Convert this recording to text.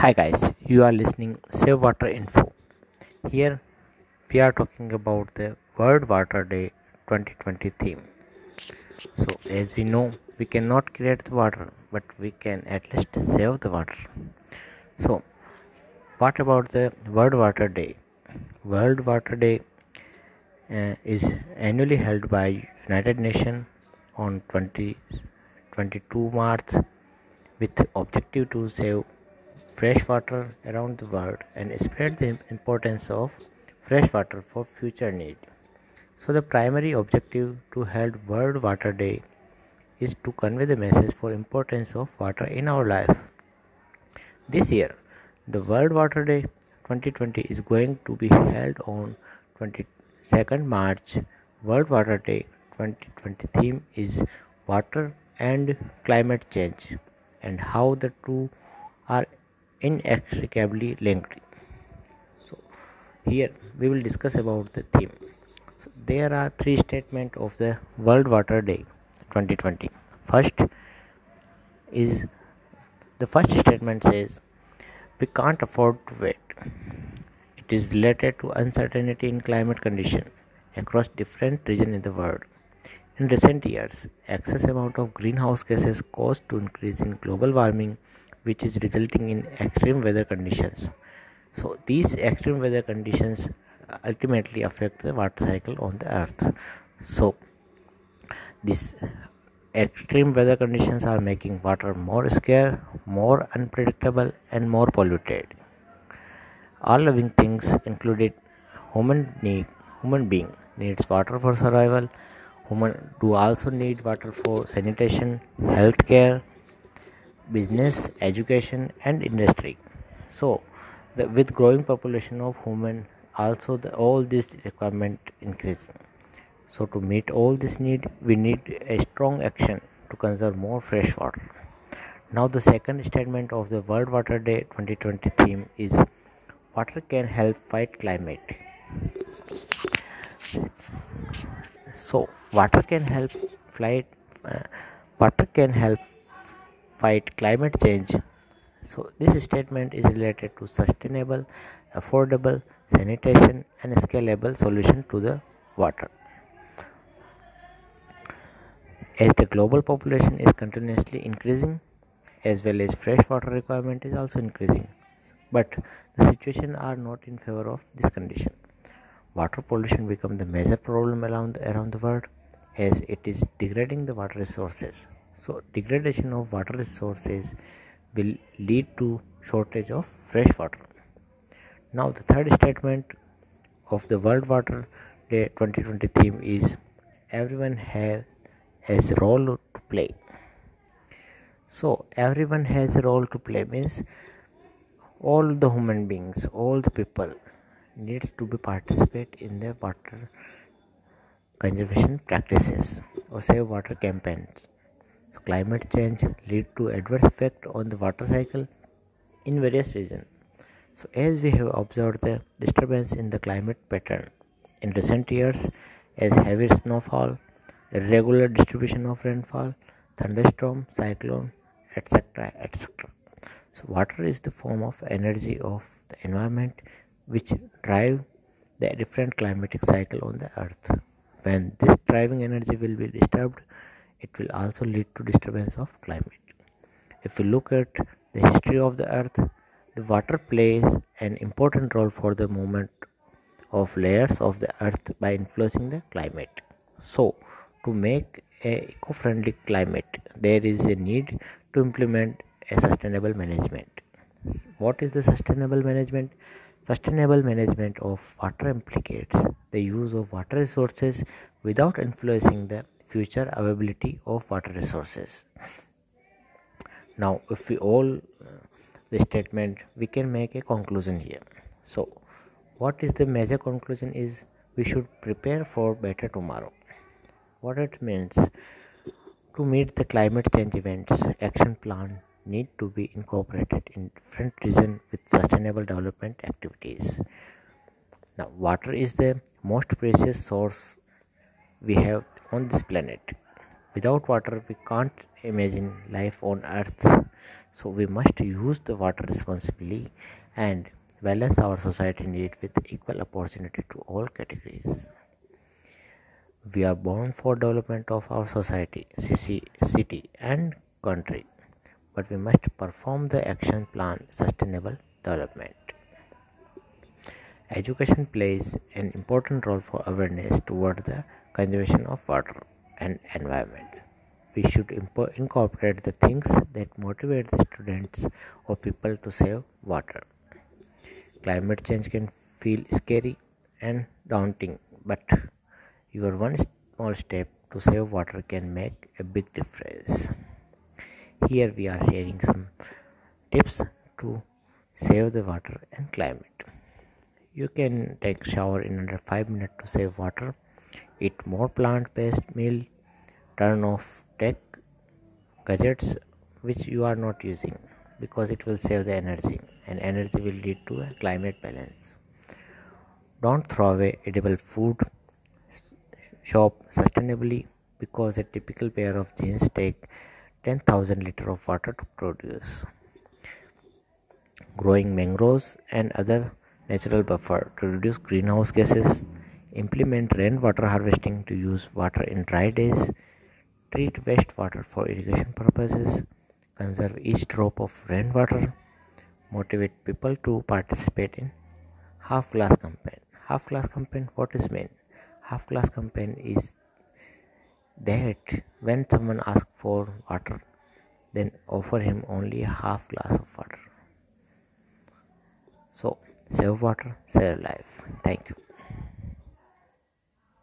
Hi guys, you are listening Save Water Info. Here we are talking about the World Water Day 2020 theme. So as we know, we cannot create the water, but we can at least save the water. So what about the World Water Day? World Water Day uh, is annually held by United Nations on 20, 22 March with objective to save fresh water around the world and spread the importance of fresh water for future need. So the primary objective to hold World Water Day is to convey the message for importance of water in our life. This year, the World Water Day 2020 is going to be held on 22nd March. World Water Day 2020 theme is water and climate change and how the two are inextricably linked. So here we will discuss about the theme. So there are three statements of the world water day 2020 first is the first statement says we can't afford to wait. It is related to uncertainty in climate condition across different regions in the world. In recent years excess amount of greenhouse gases caused to increase in global warming which is resulting in extreme weather conditions. So these extreme weather conditions ultimately affect the water cycle on the earth. So these extreme weather conditions are making water more scarce, more unpredictable and more polluted. All living things included human need human being needs water for survival human do also need water for sanitation healthcare business education and industry. So the, with growing population of human also the, all this requirement increasing so to meet all this need we need a strong action to conserve more fresh water. Now the second statement of the world water day 2020 theme is water can help fight climate. So water can help fight uh, water can help fight climate change. So, this statement is related to sustainable, affordable, sanitation, and scalable solution to the water. As the global population is continuously increasing, as well as fresh water requirement is also increasing, but the situation are not in favor of this condition. Water pollution become the major problem around around the world, as it is degrading the water resources so degradation of water resources will lead to shortage of fresh water. Now the third statement of the world water day 2020 theme is everyone has has a role to play. So everyone has a role to play means all the human beings all the people needs to be participate in the water conservation practices or save water campaigns climate change lead to adverse effect on the water cycle in various regions. So as we have observed the disturbance in the climate pattern in recent years as heavy snowfall, irregular distribution of rainfall, thunderstorm, cyclone, etc. etc. So water is the form of energy of the environment which drive the different climatic cycle on the earth. When this driving energy will be disturbed, it will also lead to disturbance of climate. If we look at the history of the earth the water plays an important role for the movement of layers of the earth by influencing the climate. So to make a eco-friendly climate there is a need to implement a sustainable management. What is the sustainable management? Sustainable management of water implicates the use of water resources without influencing the future availability of water resources. Now if we all uh, the statement we can make a conclusion here. So what is the major conclusion is we should prepare for better tomorrow. What it means to meet the climate change events action plan need to be incorporated in different region with sustainable development activities. Now water is the most precious source we have on this planet. Without water we can't imagine life on earth. So we must use the water responsibly and balance our society need with equal opportunity to all categories. We are born for development of our society city and country but we must perform the action plan sustainable development education plays an important role for awareness toward the conservation of water and environment we should incorporate the things that motivate the students or people to save water climate change can feel scary and daunting but your one small step to save water can make a big difference. Here we are sharing some tips to save the water and climate. You can take shower in under 5 minutes to save water, eat more plant-based meal, turn off tech gadgets which you are not using because it will save the energy and energy will lead to a climate balance. Don't throw away edible food shop sustainably because a typical pair of jeans take 10,000 liter of water to produce. Growing mangroves and other natural buffer to reduce greenhouse gases. Implement rainwater harvesting to use water in dry days. Treat wastewater for irrigation purposes. Conserve each drop of rainwater. Motivate people to participate in half glass campaign. Half glass campaign, what is mean? half glass campaign is that when someone asks for water then offer him only a half glass of water save water save life. Thank you